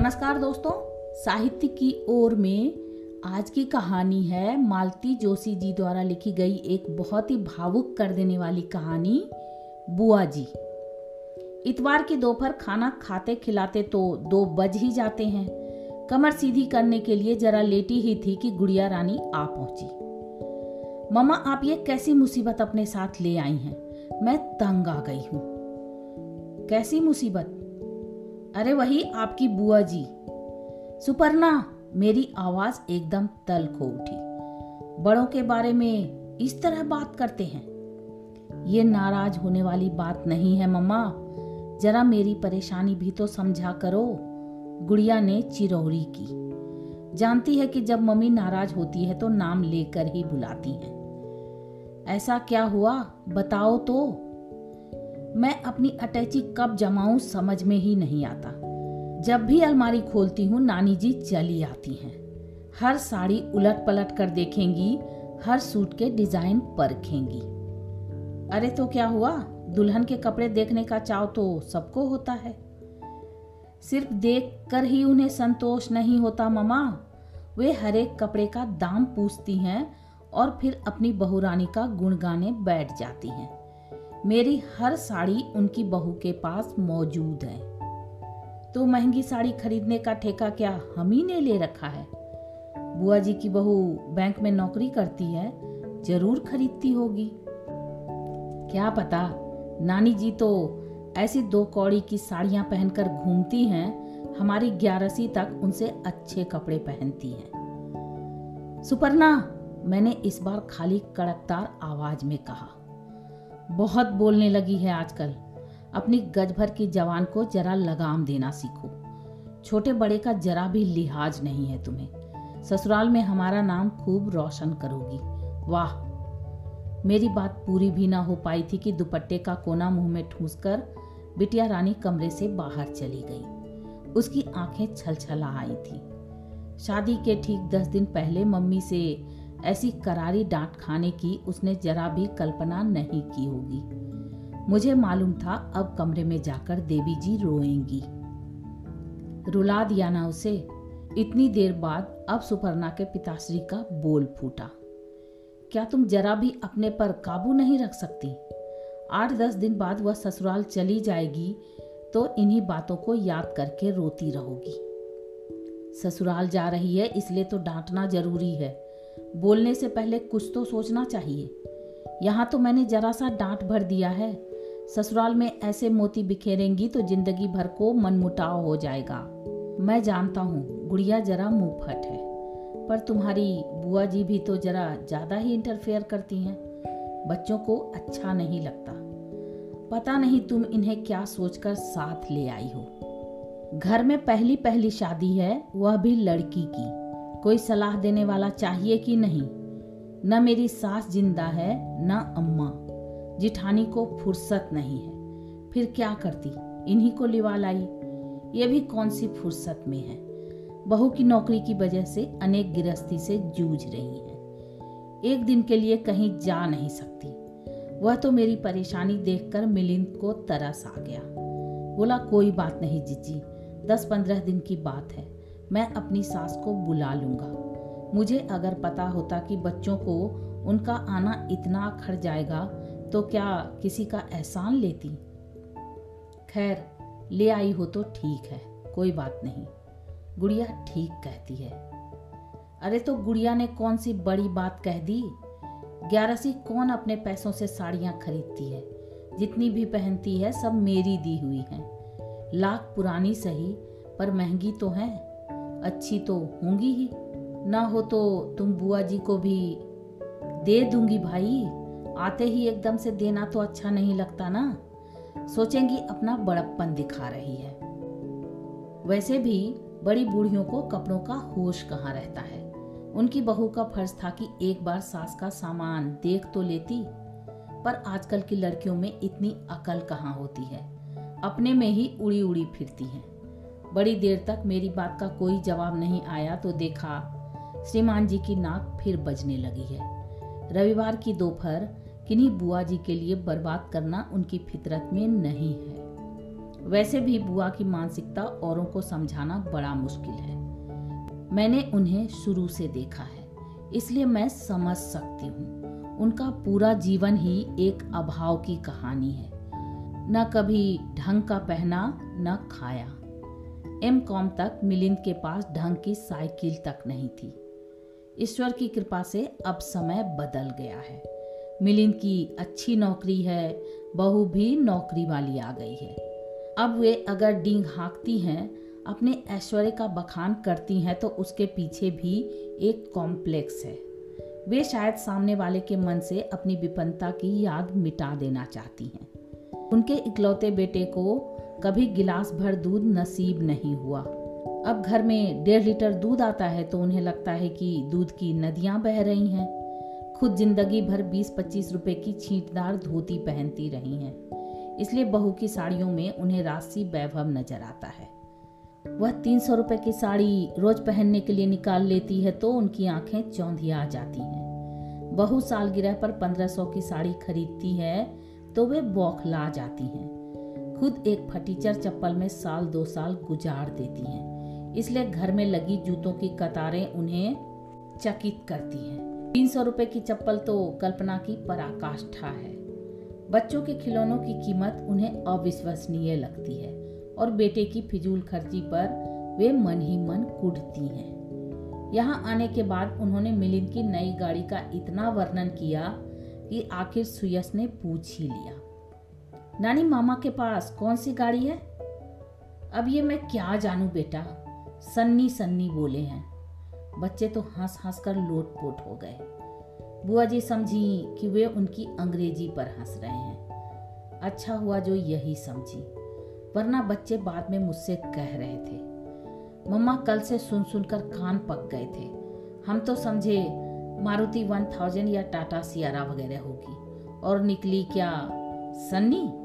नमस्कार दोस्तों, साहित्य की ओर में आज की कहानी है मालती जोशी जी द्वारा लिखी गई एक बहुत ही भावुक कर देने वाली कहानी, बुआ जी। इतवार की दोपहर खाना खाते खिलाते तो दो बज ही जाते हैं। कमर सीधी करने के लिए जरा लेटी ही थी कि गुड़िया रानी आ पहुँची। मम्मा, आप ये कैसी मुसीबत अपने साथ ले आई हैं? मैं तंग आ गई हूँ। कैसी मुसीबत? अरे वही आपकी बुआ जी। सुपर्णा, मेरी आवाज़ एकदम तल खो उठी। बड़ों के बारे में इस तरह बात करते हैं। ये नाराज़ होने वाली बात नहीं है, मम्मा। जरा मेरी परेशानी भी तो समझा करो, गुड़िया ने चिरौरी की। जानती है कि जब मम्मी नाराज़ होती है तो नाम लेकर ही बुलाती हैं। ऐसा क्या हुआ, बताओ तो। मैं अपनी अटैची कब जमाऊं समझ में ही नहीं आता। जब भी अलमारी खोलती हूँ, नानी जी चली आती हैं। हर साड़ी उलट पलट कर देखेंगी, हर सूट के डिज़ाइन परखेंगी। अरे तो क्या हुआ? दुल्हन के कपड़े देखने का चाव तो सबको होता है। सिर्फ़ देख कर ही उन्हें संतोष नहीं होता ममा। वे हर एक कपड़े का दाम पूछती हैं और फिर अपनी बहुरानी का गुण गाने बैठ जाती हैं। मेरी हर साड़ी उनकी बहू के पास मौजूद है। तो महँगी साड़ी खरीदने का ठेका क्या हम ही ने ले रखा है? बुआ जी की बहू बैंक में नौकरी करती है, ज़रूर खरीदती होगी। क्या पता? नानी जी तो ऐसी दो कौड़ी की साड़ियाँ पहनकर घूमती हैं, हमारी ग्यारहसी तक उनसे अच्छे कपड़े पहनती हैं। सुपर्णा, मैंने इस बार खाली कड़कदार आवाज़ में कहा। बहुत बोलने लगी है आजकल। अपनी गज भर की जवान को जरा लगाम देना सीखो। छोटे बड़े का जरा भी लिहाज नहीं है तुम्हें। ससुराल में हमारा नाम खूब रोशन करोगी। वाह! मेरी बात पूरी भी ना हो पाई थी कि दुपट्टे का कोना मुँह में ठूस कर बिटिया रानी कमरे से बाहर चली गई। उसकी आँखें छलछला आई थी। शादी के ठीक दस दिन पहले मम्मी से ऐसी करारी डांट खाने की उसने जरा भी कल्पना नहीं की होगी। मुझे मालूम था अब कमरे में जाकर देवी जी रोएँगी। रुला दिया ना उसे। इतनी देर बाद अब सुपर्णा के पिताश्री का बोल फूटा। क्या तुम जरा भी अपने पर काबू नहीं रख सकती? आठ दस दिन बाद वह ससुराल चली जाएगी तो इन्हीं बातों को याद करके रोती रहोगी। ससुराल जा रही है, इसलिए तो डांटना ज़रूरी है। बोलने से पहले कुछ तो सोचना चाहिए। यहाँ तो मैंने जरा सा डांट भर दिया है। ससुराल में ऐसे मोती बिखेरेंगी तो ज़िंदगी भर को मनमुटाव हो जाएगा। मैं जानता हूँ, गुड़िया जरा मुँह फट है। पर तुम्हारी बुआ जी भी तो जरा ज़्यादा ही इंटरफेयर करती हैं। बच्चों को अच्छा नहीं लगता। पता नहीं तुम इन्हें क्या सोचकर साथ ले आई हो। घर में पहली पहली शादी है, वह भी लड़की की। कोई सलाह देने वाला चाहिए कि नहीं? न मेरी सास ज़िंदा है, न अम्मा। जिठानी को फुर्सत नहीं है। फिर क्या करती? इन्हीं को लिवा लाई। ये भी कौन सी फुर्सत में है? बहू की नौकरी की वजह से अनेक गिरस्ती से जूझ रही है। एक दिन के लिए कहीं जा नहीं सकती। वह तो मेरी परेशानी देखकर मिलिंद को तरस आ गया। बोला, कोई बात नहीं, जीजी। दस पंद्रह दिन की बात है। मैं अपनी सास को बुला लूँगा। मुझे अगर पता होता कि बच्चों को उनका आना इतना अखड़ जाएगा तो क्या किसी का एहसान लेती? खैर, ले आई हो तो ठीक है, कोई बात नहीं। गुड़िया ठीक कहती है। अरे तो गुड़िया ने कौन सी बड़ी बात कह दी? ग्यारहसी कौन अपने पैसों से साड़ियाँ खरीदती है? जितनी भी पहनती है, सब मेरी दी हुई हैं। लाख पुरानी सही, पर महँगी तो है। अच्छी तो होंगी ही। ना हो तो तुम बुआ जी को भी दे दूँगी भाई। आते ही एकदम से देना तो अच्छा नहीं लगता ना। सोचेंगी अपना बड़प्पन दिखा रही है। वैसे भी बड़ी बूढ़ियों को कपड़ों का होश कहाँ रहता है? उनकी बहू का फ़र्ज़ था कि एक बार सास का सामान देख तो लेती। पर आजकल की लड़कियों में इतनी अकल कहाँ होती है? अपने में ही उड़ी उड़ी फिरती हैं। बड़ी देर तक मेरी बात का कोई जवाब नहीं आया तो देखा श्रीमान जी की नाक फिर बजने लगी है। रविवार की दोपहर किन्हीं बुआ जी के लिए बर्बाद करना उनकी फितरत में नहीं है। वैसे भी बुआ की मानसिकता औरों को समझाना बड़ा मुश्किल है। मैंने उन्हें शुरू से देखा है, इसलिए मैं समझ सकती हूँ। उनका पूरा जीवन ही एक अभाव की कहानी है। न कभी ढंग का पहना, न खाया। एम कॉम तक मिलिंद के पास ढंग की साइकिल तक नहीं थी। ईश्वर की कृपा से अब समय बदल गया है। मिलिंद की अच्छी नौकरी है, बहू भी नौकरी वाली आ गई है। अब वे अगर डींग हाँकती हैं, अपने ऐश्वर्य का बखान करती हैं तो उसके पीछे भी एक कॉम्प्लेक्स है। वे शायद सामने वाले के मन से अपनी विपन्नता की याद मिटा देना चाहती हैं। उनके इकलौते बेटे को कभी गिलास भर दूध नसीब नहीं हुआ। अब घर में डेढ़ लीटर दूध आता है तो उन्हें लगता है कि दूध की नदियाँ बह रही हैं। खुद ज़िंदगी भर 20-25 रुपए की छींटदार धोती पहनती रही हैं। इसलिए बहू की साड़ियों में उन्हें राशि वैभव नज़र आता है। वह तीन सौ रुपए की साड़ी रोज पहनने के लिए निकाल लेती है तो उनकी आँखें चौंधिया आ जाती हैं। बहू सालगिरह पर पंद्रह सौ की साड़ी खरीदती है तो वे बौखला जाती हैं। खुद एक फटीचर चप्पल में साल दो साल गुजार देती हैं। इसलिए घर में लगी जूतों की कतारें उन्हें चकित करती हैं। तीन सौ रुपए की चप्पल तो कल्पना की पराकाष्ठा है। बच्चों के खिलौनों की कीमत उन्हें अविश्वसनीय लगती है और बेटे की फिजूल खर्ची पर वे मन ही मन कुटती हैं। यहाँ आने के बाद उन्होंने मिलिंद की नई गाड़ी का इतना वर्णन किया कि आखिर सुयस ने पूछ ही लिया। नानी मामा के पास कौन सी गाड़ी है? अब ये मैं क्या जानू बेटा? सन्नी सन्नी बोले हैं। बच्चे तो हंस हंस कर लोटपोट हो गए। बुआ जी समझी कि वे उनकी अंग्रेज़ी पर हंस रहे हैं। अच्छा हुआ जो यही समझी, वरना बच्चे बाद में मुझसे कह रहे थे। मम्मा कल से सुन सुनकर कान पक गए थे। हम तो समझे मारुति वन थाउज़ेंड या टाटा सियारा वगैरह होगी। और निकली क्या सन्नी?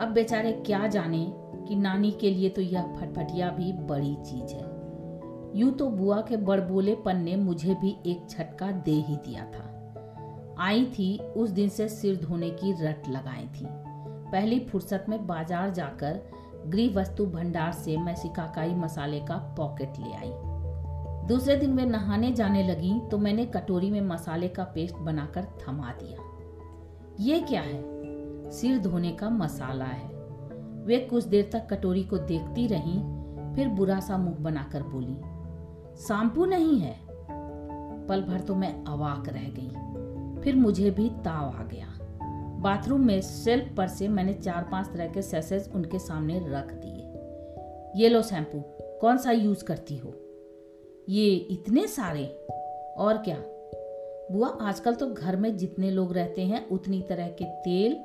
अब बेचारे क्या जाने कि नानी के लिए तो यह फटफटिया भी बड़ी चीज़ है। यूँ तो बुआ के बड़बोलेपन ने मुझे भी एक झटका दे ही दिया था। आई थी, उस दिन से सिर धोने की रट लगाई थी। पहली फुर्सत में बाज़ार जाकर गृह वस्तु भंडार से मैं सिकाकाई मसाले का पॉकेट ले आई। दूसरे दिन वे नहाने जाने लगी तो मैंने कटोरी में मसाले का पेस्ट बनाकर थमा दिया। ये क्या है? सिर धोने का मसाला है। वे कुछ देर तक कटोरी को देखती रहीं, फिर बुरा सा मुँह बनाकर बोली शैम्पू नहीं है? पल भर तो मैं अवाक रह गई। फिर मुझे भी ताव आ गया। बाथरूम में सेल्फ पर से मैंने चार पाँच तरह के सेसेज उनके सामने रख दिए। ये लो शैम्पू, कौन सा यूज़ करती हो? ये इतने सारे। और क्या? बुआ, आजकल तो घर में जितने लोग रहते हैं, उतनी तरह के तेल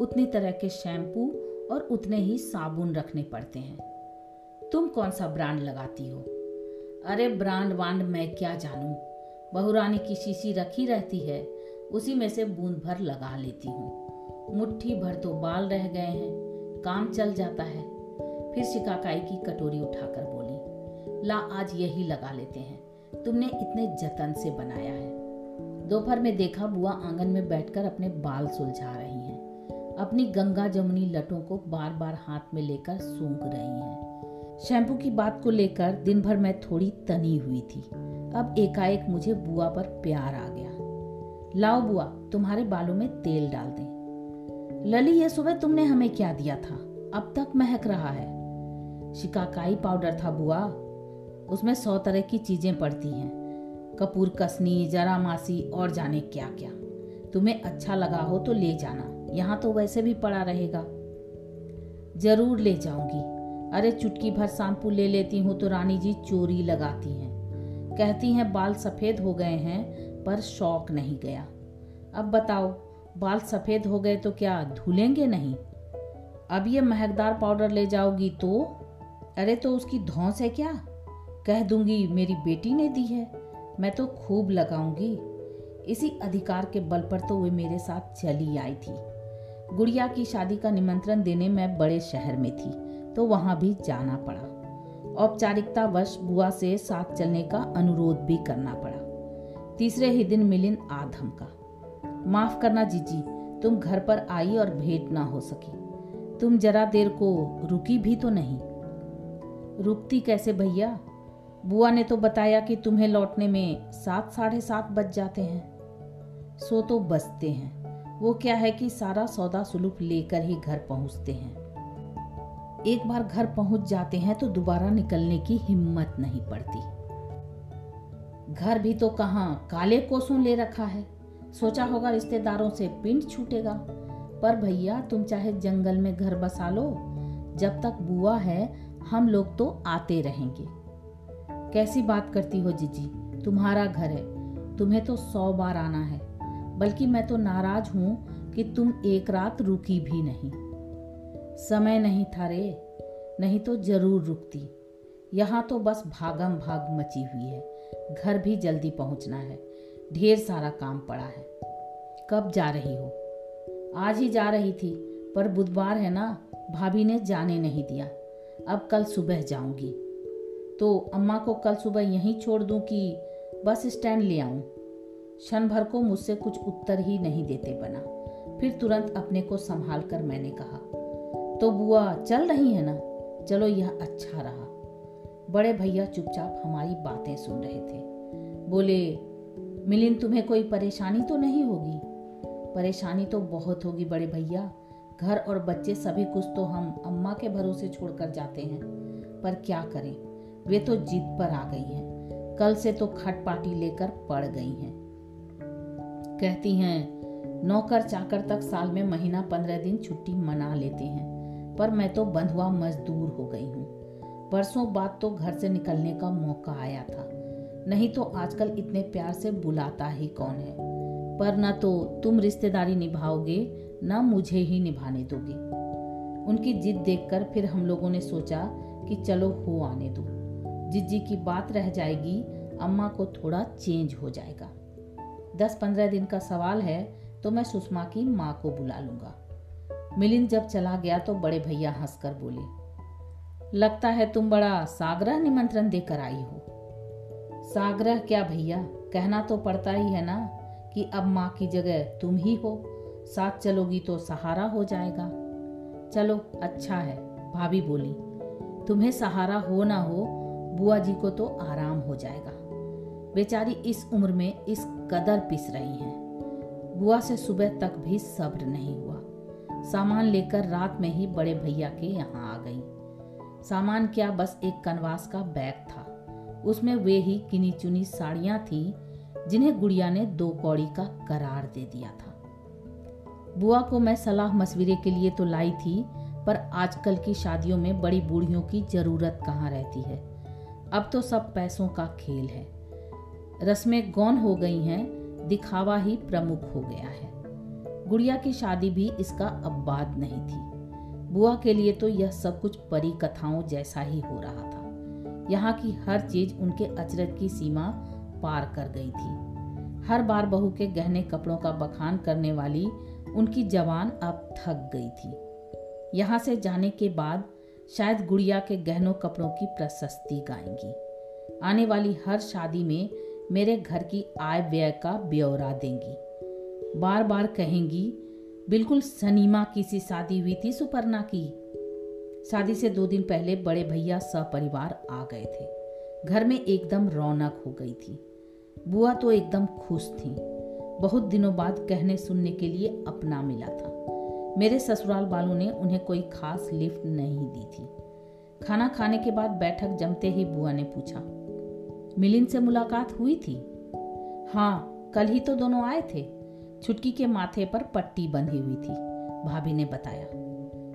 उतनी तरह के शैम्पू और उतने ही साबुन रखने पड़ते हैं। तुम कौन सा ब्रांड लगाती हो? अरे, ब्रांड वांड मैं क्या जानूं? बहुरानी की शीशी रखी रहती है, उसी में से बूंद भर लगा लेती हूँ। मुट्ठी भर तो बाल रह गए हैं, काम चल जाता है। फिर शिकाकाई की कटोरी उठाकर बोली, ला, आज यही लगा लेते हैं। तुमने इतने जतन से बनाया है। दोपहर में देखा बुआ आँगन में बैठकर अपने बाल सुलझा रहे अपनी गंगा जमुनी लटों को बार बार हाथ में लेकर सूंघ रही हैं। शैम्पू की बात को लेकर दिन भर मैं थोड़ी तनी हुई थी। अब एकाएक मुझे बुआ पर प्यार आ गया। लाओ बुआ, तुम्हारे बालों में तेल डाल दें। लली, ये सुबह तुमने हमें क्या दिया था? अब तक महक रहा है। शिकाकाई पाउडर था बुआ। उसमें सौ तरह की चीज़ें पड़ती हैं। कपूर, कसनी, जरा मासी और जाने क्या क्या तुम्हें अच्छा लगा हो तो ले जाना। यहाँ तो वैसे भी पड़ा रहेगा। ज़रूर ले जाऊँगी। अरे चुटकी भर शैम्पू ले लेती हूँ तो रानी जी चोरी लगाती हैं। कहती हैं, बाल सफ़ेद हो गए हैं, पर शौक नहीं गया। अब बताओ, बाल सफ़ेद हो गए तो क्या धुलेंगे नहीं? अब ये महकदार पाउडर ले जाओगी तो? अरे तो उसकी धौस है क्या? कह दूँगी, मेरी बेटी ने दी है। मैं तो खूब लगाऊँगी। इसी अधिकार के बल पर तो वे मेरे साथ चली आई थी। गुड़िया की शादी का निमंत्रण देने मैं बड़े शहर में थी तो वहाँ भी जाना पड़ा। औपचारिकता वश बुआ से साथ चलने का अनुरोध भी करना पड़ा। तीसरे ही दिन मिलिन आधम का। माफ़ करना जीजी, तुम घर पर आई और भेंट ना हो सकी। तुम जरा देर को रुकी भी तो नहीं। रुकती कैसे भैया? बुआ ने तो बताया कि तुम्हें लौटने में सात साढ़े सात बज जाते हैं। सो तो बचते हैं। वो क्या है कि सारा सौदा सुलूप लेकर ही घर पहुँचते हैं। एक बार घर पहुँच जाते हैं तो दोबारा निकलने की हिम्मत नहीं पड़ती। घर भी तो कहाँ काले कोसों ले रखा है। सोचा होगा रिश्तेदारों से पिंड छूटेगा। पर भैया, तुम चाहे जंगल में घर बसा लो, जब तक बुआ है, हम लोग तो आते रहेंगे। कैसी बात करती हो जीजी? तुम्हारा घर है, तुम्हें तो सौ बार आना है। बल्कि मैं तो नाराज़ हूँ कि तुम एक रात रुकी भी नहीं। समय नहीं था रे, नहीं तो ज़रूर रुकती। यहाँ तो बस भागम भाग मची हुई है। घर भी जल्दी पहुँचना है। ढेर सारा काम पड़ा है। कब जा रही हो? आज ही जा रही थी, पर बुधवार है ना, भाभी ने जाने नहीं दिया। अब कल सुबह जाऊँगी। तो अम्मा को कल सुबह यहीं छोड़ दूँ कि बस स्टैंड ले आऊँ? क्षण भर को मुझसे कुछ उत्तर ही नहीं देते बना। फिर तुरंत अपने को संभाल कर मैंने कहा तो बुआ, चल रही है ना? चलो यह अच्छा रहा। बड़े भैया चुपचाप हमारी बातें सुन रहे थे। बोले मिलिन तुम्हें कोई परेशानी तो नहीं होगी? परेशानी तो बहुत होगी बड़े भैया। घर और बच्चे सभी कुछ तो हम अम्मा के भरोसे छोड़कर जाते हैं। पर क्या करें? वे तो जिद पर आ गई हैं। कल से तो खटपाटी लेकर पड़ गई हैं। कहती हैं, नौकर चाकर तक साल में महीना पंद्रह दिन छुट्टी मना लेते हैं, पर मैं तो बंधुआ मजदूर हो गई हूँ। परसों बाद तो घर से निकलने का मौका आया था। नहीं तो आजकल इतने प्यार से बुलाता ही कौन है? पर न तो तुम रिश्तेदारी निभाओगे, न मुझे ही निभाने दोगे। उनकी जिद देखकर फिर हम लोगों ने सोचा कि चलो हो आने दो। जिज्जी की बात रह जाएगी, अम्मा को थोड़ा चेंज हो जाएगा। दस पंद्रह दिन का सवाल है तो मैं सुषमा की माँ को बुला लूँगा। मिलिंद जब चला गया तो बड़े भैया हंसकर बोले, लगता है तुम बड़ा सागरह निमंत्रण देकर आई हो। सागरह, क्या भैया, कहना तो पड़ता ही है ना कि अब माँ की जगह तुम ही हो, साथ चलोगी तो सहारा हो जाएगा। चलो अच्छा है, भाभी बोली, तुम्हें सहारा हो ना हो, बुआ जी को तो आराम हो जाएगा। बेचारी इस उम्र में इस कदर पिस रही हैं। बुआ से सुबह तक भी सब्र नहीं हुआ। सामान लेकर रात में ही बड़े भैया के यहाँ आ गई। सामान क्या बस एक कनवास का बैग था। उसमें वे ही किनी चुनी साड़ियाँ थी, जिन्हें गुड़िया ने दो कौड़ी का करार दे दिया था। बुआ को मैं सलाह मशविरे के लिए तो लाई थी, पर आजकल की शादियों में बड़ी बूढ़ियों की ज़रूरत कहाँ रहती है? अब तो सब पैसों का खेल है। रस्में गौन हो गई हैं, दिखावा ही प्रमुख हो गया है। गुड़िया की शादी भी इसका अब्बाद नहीं थी। बुआ के लिए तो यह सब कुछ परी कथाओं जैसा ही हो रहा था। यहाँ की हर चीज़ उनके अचरज की सीमा पार कर गई थी। हर बार बहू के गहने कपड़ों का बखान करने वाली उनकी जवान अब थक गई थी। यहाँ से जाने के बाद शायद गुड़िया के गहनों कपड़ों की प्रशस्ति गाएँगी। आने वाली हर शादी में मेरे घर की आय व्यय का ब्यौरा देंगी। बार बार कहेंगी, बिल्कुल सनीमा की सी शादी हुई थी सुपर्णा की। शादी से दो दिन पहले बड़े भैया सपरिवार आ गए थे। घर में एकदम रौनक हो गई थी। बुआ तो एकदम खुश थी। बहुत दिनों बाद कहने सुनने के लिए अपना मिला था। मेरे ससुराल वालों ने उन्हें कोई खास लिफ्ट नहीं दी थी। खाना खाने के बाद बैठक जमते ही बुआ ने पूछा मिलिन से मुलाकात हुई थी। हाँ कल ही तो दोनों आए थे। छुटकी के माथे पर पट्टी बंधी हुई थी, भाभी ने बताया।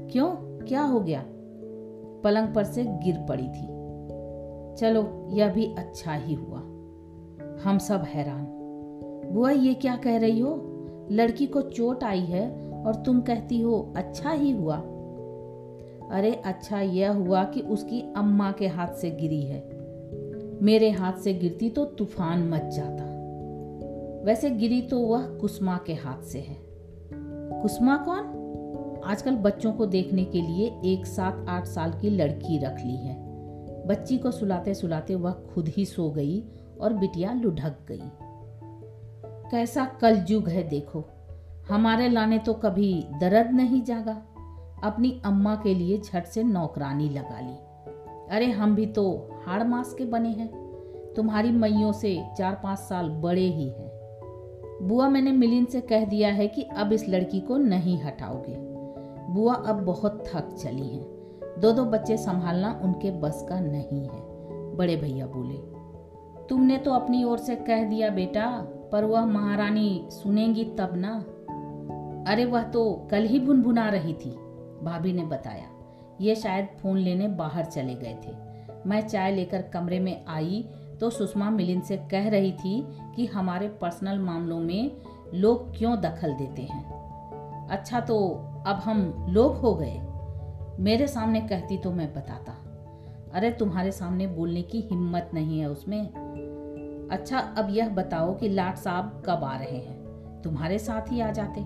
क्यों? क्या हो गया? पलंग पर से गिर पड़ी थी। चलो, यह भी अच्छा ही हुआ। हम सब हैरान। बुआ, ये क्या कह रही हो? लड़की को चोट आई है और तुम कहती हो अच्छा ही हुआ। अरे अच्छा यह हुआ कि उसकी अम्मा के हाथ से गिरी है। मेरे हाथ से गिरती तो तूफ़ान मच जाता। वैसे गिरी तो वह कुसमा के हाथ से है। कुसमा कौन? आजकल बच्चों को देखने के लिए एक सात आठ साल की लड़की रख ली है। बच्ची को सुलाते सुलाते वह खुद ही सो गई और बिटिया लुढ़क गई। कैसा कल कलयुग है देखो। हमारे लाने तो कभी दर्द नहीं जागा। अपनी अम्मा के लिए झट से नौकरानी लगा ली। अरे हम भी तो हाड़ मास के बने हैं। तुम्हारी मैयों से चार पाँच साल बड़े ही हैं। बुआ मैंने मिलिन से कह दिया है कि अब इस लड़की को नहीं हटाओगे। बुआ अब बहुत थक चली हैं। दो दो बच्चे संभालना उनके बस का नहीं है। बड़े भैया बोले, तुमने तो अपनी ओर से कह दिया बेटा, पर वह महारानी सुनेंगी तब ना। अरे वह तो कल ही भुनभुना रही थी, भाभी ने बताया। ये शायद फ़ोन लेने बाहर चले गए थे। मैं चाय लेकर कमरे में आई तो सुषमा मिलिंद से कह रही थी कि हमारे पर्सनल मामलों में लोग क्यों दखल देते हैं। अच्छा तो अब हम लोग हो गए। मेरे सामने कहती तो मैं बताता। अरे तुम्हारे सामने बोलने की हिम्मत नहीं है उसमें। अच्छा अब यह बताओ कि लाट साहब कब आ रहे हैं। तुम्हारे साथ ही आ जाते।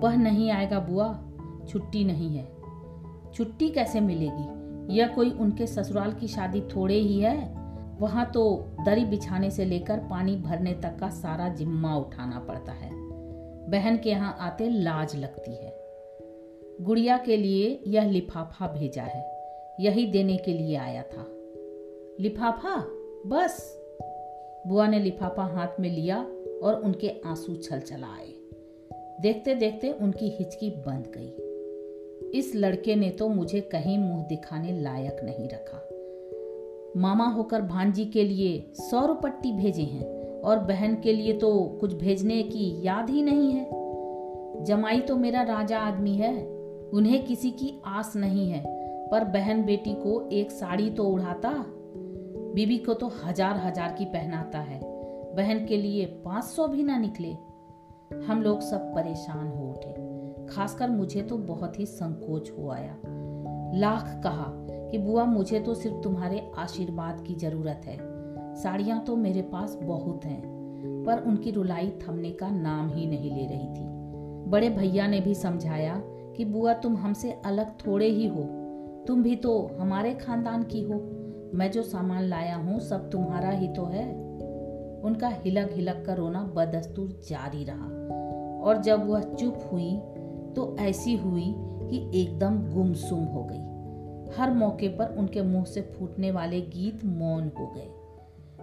वह नहीं आएगा बुआ। छुट्टी नहीं है। छुट्टी कैसे मिलेगी? यह कोई उनके ससुराल की शादी थोड़े ही है? वहाँ तो दरी बिछाने से लेकर पानी भरने तक का सारा जिम्मा उठाना पड़ता है। बहन के यहाँ आते लाज लगती है। गुड़िया के लिए यह लिफाफा भेजा है। यही देने के लिए आया था। लिफाफा? बस। बुआ ने लिफाफा हाथ में लिया और उनके आँसू छल चलाए देखते देखते उनकी हिचकी बंद गई। इस लड़के ने तो मुझे कहीं मुँह दिखाने लायक नहीं रखा। मामा होकर भांजी के लिए सौ रुपट्टी भेजे हैं और बहन के लिए तो कुछ भेजने की याद ही नहीं है। जमाई तो मेरा राजा आदमी है, उन्हें किसी की आस नहीं है, पर बहन बेटी को एक साड़ी तो उड़ाता। बीबी को तो हज़ार हज़ार की पहनाता है, बहन के लिए पाँच सौ भी ना निकले। हम लोग सब परेशान हो उठे। खासकर मुझे तो बहुत ही संकोच हो आया। लाख कहा कि, बुआ, मुझे तो सिर्फ़ तुम्हारे आशीर्वाद की ज़रूरत है। साड़ियाँ तो मेरे पास बहुत हैं, पर उनकी रुलाई थमने का नाम ही नहीं ले रही थी। बड़े भैया ने भी समझाया कि, बुआ, तुम हमसे अलग थोड़े ही हो। तुम भी तो हमारे खानदान की हो। मैं जो सामान लाया हूँ, सब तुम्हारा ही तो है। उनका हिलक हिलक कर रोना बदस्तूर जारी रहा। और जब वह चुप हुई तो ऐसी हुई कि एकदम गुमसुम हो गई। हर मौके पर उनके मुँह से फूटने वाले गीत मौन हो गए।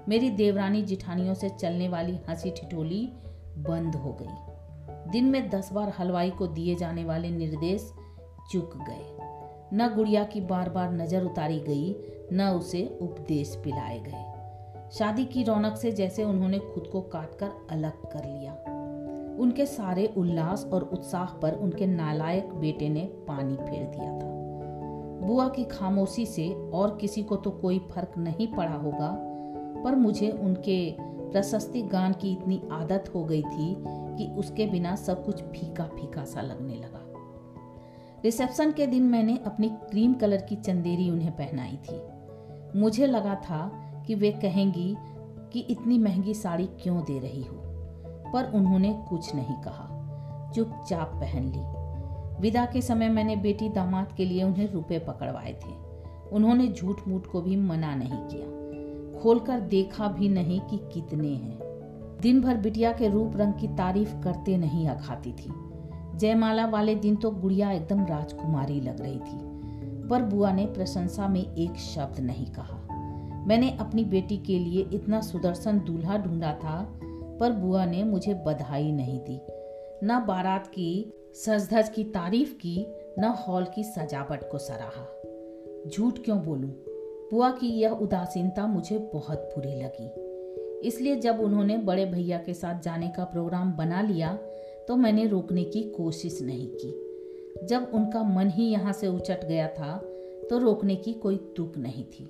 मेरी देवरानी जिठानियों से चलने वाली हँसी ठिठोली बंद हो गई। दिन में दस बार हलवाई को दिए जाने वाले निर्देश चुक गए। न गुड़िया की बार बार नज़र उतारी गई, न उसे उपदेश पिलाए गए। शादी की रौनक से जैसे उन्होंने खुद को काटकर अलग कर लिया। उनके सारे उल्लास और उत्साह पर उनके नालायक बेटे ने पानी फेर दिया था। बुआ की खामोशी से और किसी को तो कोई फ़र्क नहीं पड़ा होगा, पर मुझे उनके प्रशस्ति गान की इतनी आदत हो गई थी कि उसके बिना सब कुछ फीका फीका सा लगने लगा। रिसेप्शन के दिन मैंने अपनी क्रीम कलर की चंदेरी उन्हें पहनाई थी। मुझे लगा था कि वे कहेंगी कि इतनी महँगी साड़ी क्यों दे रही हो? पर उन्होंने कुछ नहीं कहा। चुपचाप पहन ली। विदा के समय मैंने बेटी दामाद के लिए उन्हें रुपए पकड़वाए थे। उन्होंने झूठ मूठ को भी मना नहीं किया। खोलकर देखा भी नहीं कि कितने हैं। दिन भर बिटिया के रूप रंग की तारीफ़ करते नहीं अखाती थी। जयमाला वाले दिन तो गुड़िया एकदम राजकुमारी लग रही थी। पर बुआ ने प्रशंसा में एक शब्द नहीं कहा। मैंने अपनी बेटी के लिए इतना सुदर्शन दूल्हा ढूंढा था पर बुआ ने मुझे बधाई नहीं दी। न बारात की सजधज की तारीफ़ की, न हॉल की सजावट को सराहा। झूठ क्यों बोलूँ? बुआ की यह उदासीनता मुझे बहुत बुरी लगी। इसलिए जब उन्होंने बड़े भैया के साथ जाने का प्रोग्राम बना लिया तो मैंने रोकने की कोशिश नहीं की। जब उनका मन ही यहाँ से उचट गया था तो रोकने की कोई तुक नहीं थी।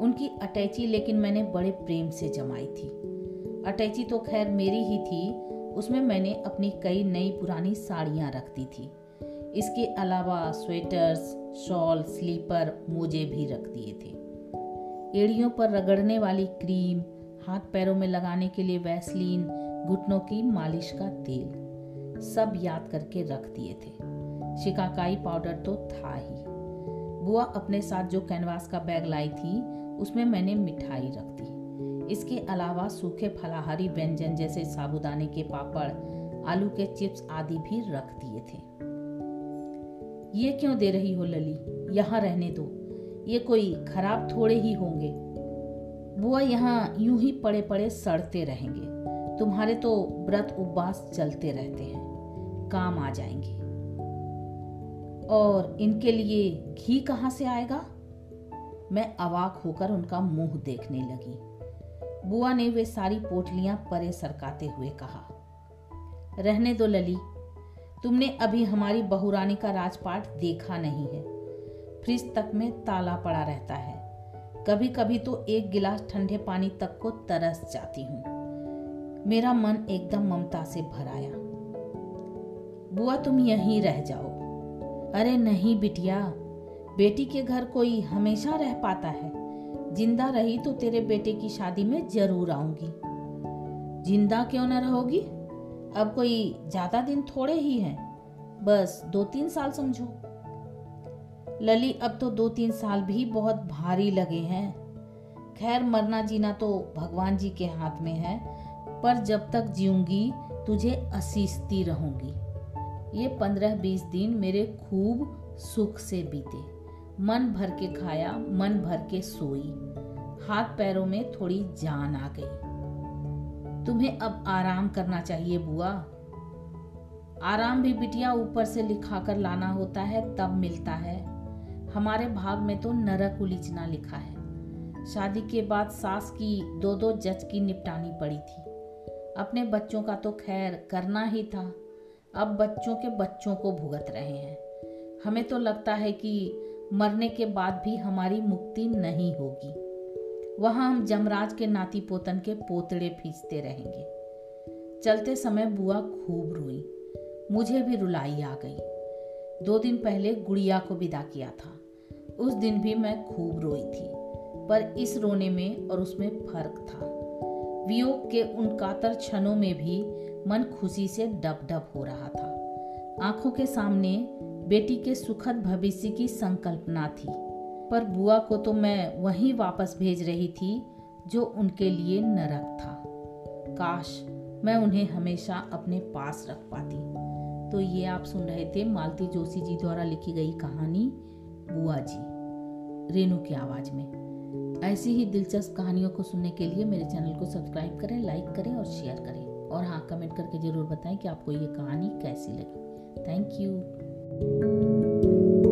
उनकी अटैची लेकिन मैंने बड़े प्रेम से जमाई थी। अटैची तो खैर मेरी ही थी, उसमें मैंने अपनी कई नई पुरानी साड़ियाँ रख दी थी। इसके अलावा स्वेटर्स, शॉल, स्लीपर, मोजे भी रख दिए थे। एड़ियों पर रगड़ने वाली क्रीम, हाथ पैरों में लगाने के लिए वैसलीन, घुटनों की मालिश का तेल, सब याद करके रख दिए थे। शिकाकाई पाउडर तो था ही। बुआ अपने साथ जो कैनवास का बैग लाई थी, उसमें मैंने मिठाई रख दी। इसके अलावा सूखे फलाहारी व्यंजन जैसे साबुदाने के पापड़, आलू के चिप्स आदि भी रख दिए थे। ये क्यों दे रही हो लली? यहाँ रहने दो। ये कोई खराब थोड़े ही होंगे। बुआ यहाँ यूँ ही पड़े पड़े सड़ते रहेंगे। तुम्हारे तो व्रत उपवास चलते रहते हैं। काम आ जाएँगे। और इनके लिए घी कहाँ से आएगा? मैं अवाक होकर उनका मुँह देखने लगी। बुआ ने वे सारी पोटलियाँ परे सरकाते हुए कहा, रहने दो लली, तुमने अभी हमारी बहुरानी का राजपाट देखा नहीं है। फ्रिज तक में ताला पड़ा रहता है। कभी कभी तो एक गिलास ठंडे पानी तक को तरस जाती हूँ। मेरा मन एकदम ममता से भर आया। बुआ, तुम यहीं रह जाओ। अरे नहीं बिटिया, बेटी के घर कोई हमेशा रह पाता है। ज़िंदा रही तो तेरे बेटे की शादी में ज़रूर आऊँगी। ज़िंदा क्यों ना रहोगी? अब कोई ज़्यादा दिन थोड़े ही हैं। बस दो तीन साल समझो। लली, अब तो दो तीन साल भी बहुत भारी लगे हैं। खैर, मरना जीना तो भगवान जी के हाथ में है, पर जब तक जीऊँगी, तुझे असीसती रहूँगी। ये पंद्रह बीस दिन मेरे खूब सुख से बीते। मन भर के खाया, मन भर के सोई। हाथ पैरों में थोड़ी जान आ गई। तुम्हें अब आराम करना चाहिए बुआ। आराम भी बिटिया ऊपर से लिखा कर लाना होता है, तब मिलता है। हमारे भाग में तो नरक उलिचना लिखा है। शादी के बाद सास की दो दो जज की निपटानी पड़ी थी। अपने बच्चों का तो खैर करना ही था। अब बच्चों के बच्चों को भुगत रहे हैं। हमें तो लगता है कि मरने के बाद भी हमारी मुक्ति नहीं होगी। वहाँ हम जमराज के नाती पोतन के पोतड़े फीसते रहेंगे। चलते समय बुआ खूब रोई। मुझे भी रुलाई आ गई। दो दिन पहले गुड़िया को विदा किया था। उस दिन भी मैं खूब रोई थी। पर इस रोने में और उसमें फ़र्क था। वियोग के उन कातर क्षणों में भी मन खुशी से डब डब हो रहा था। आँखों के सामने बेटी के सुखद भविष्य की संकल्पना थी। पर बुआ को तो मैं वहीं वापस भेज रही थी, जो उनके लिए नरक था। काश मैं उन्हें हमेशा अपने पास रख पाती। तो ये आप सुन रहे थे मालती जोशी जी द्वारा लिखी गई कहानी, बुआ जी रेनू की आवाज़ में। ऐसी ही दिलचस्प कहानियों को सुनने के लिए मेरे चैनल को सब्सक्राइब करें, लाइक करें और शेयर करें। और हाँ कमेंट करके ज़रूर बताएँ कि आपको ये कहानी कैसी लगी। Thank you. Thank you.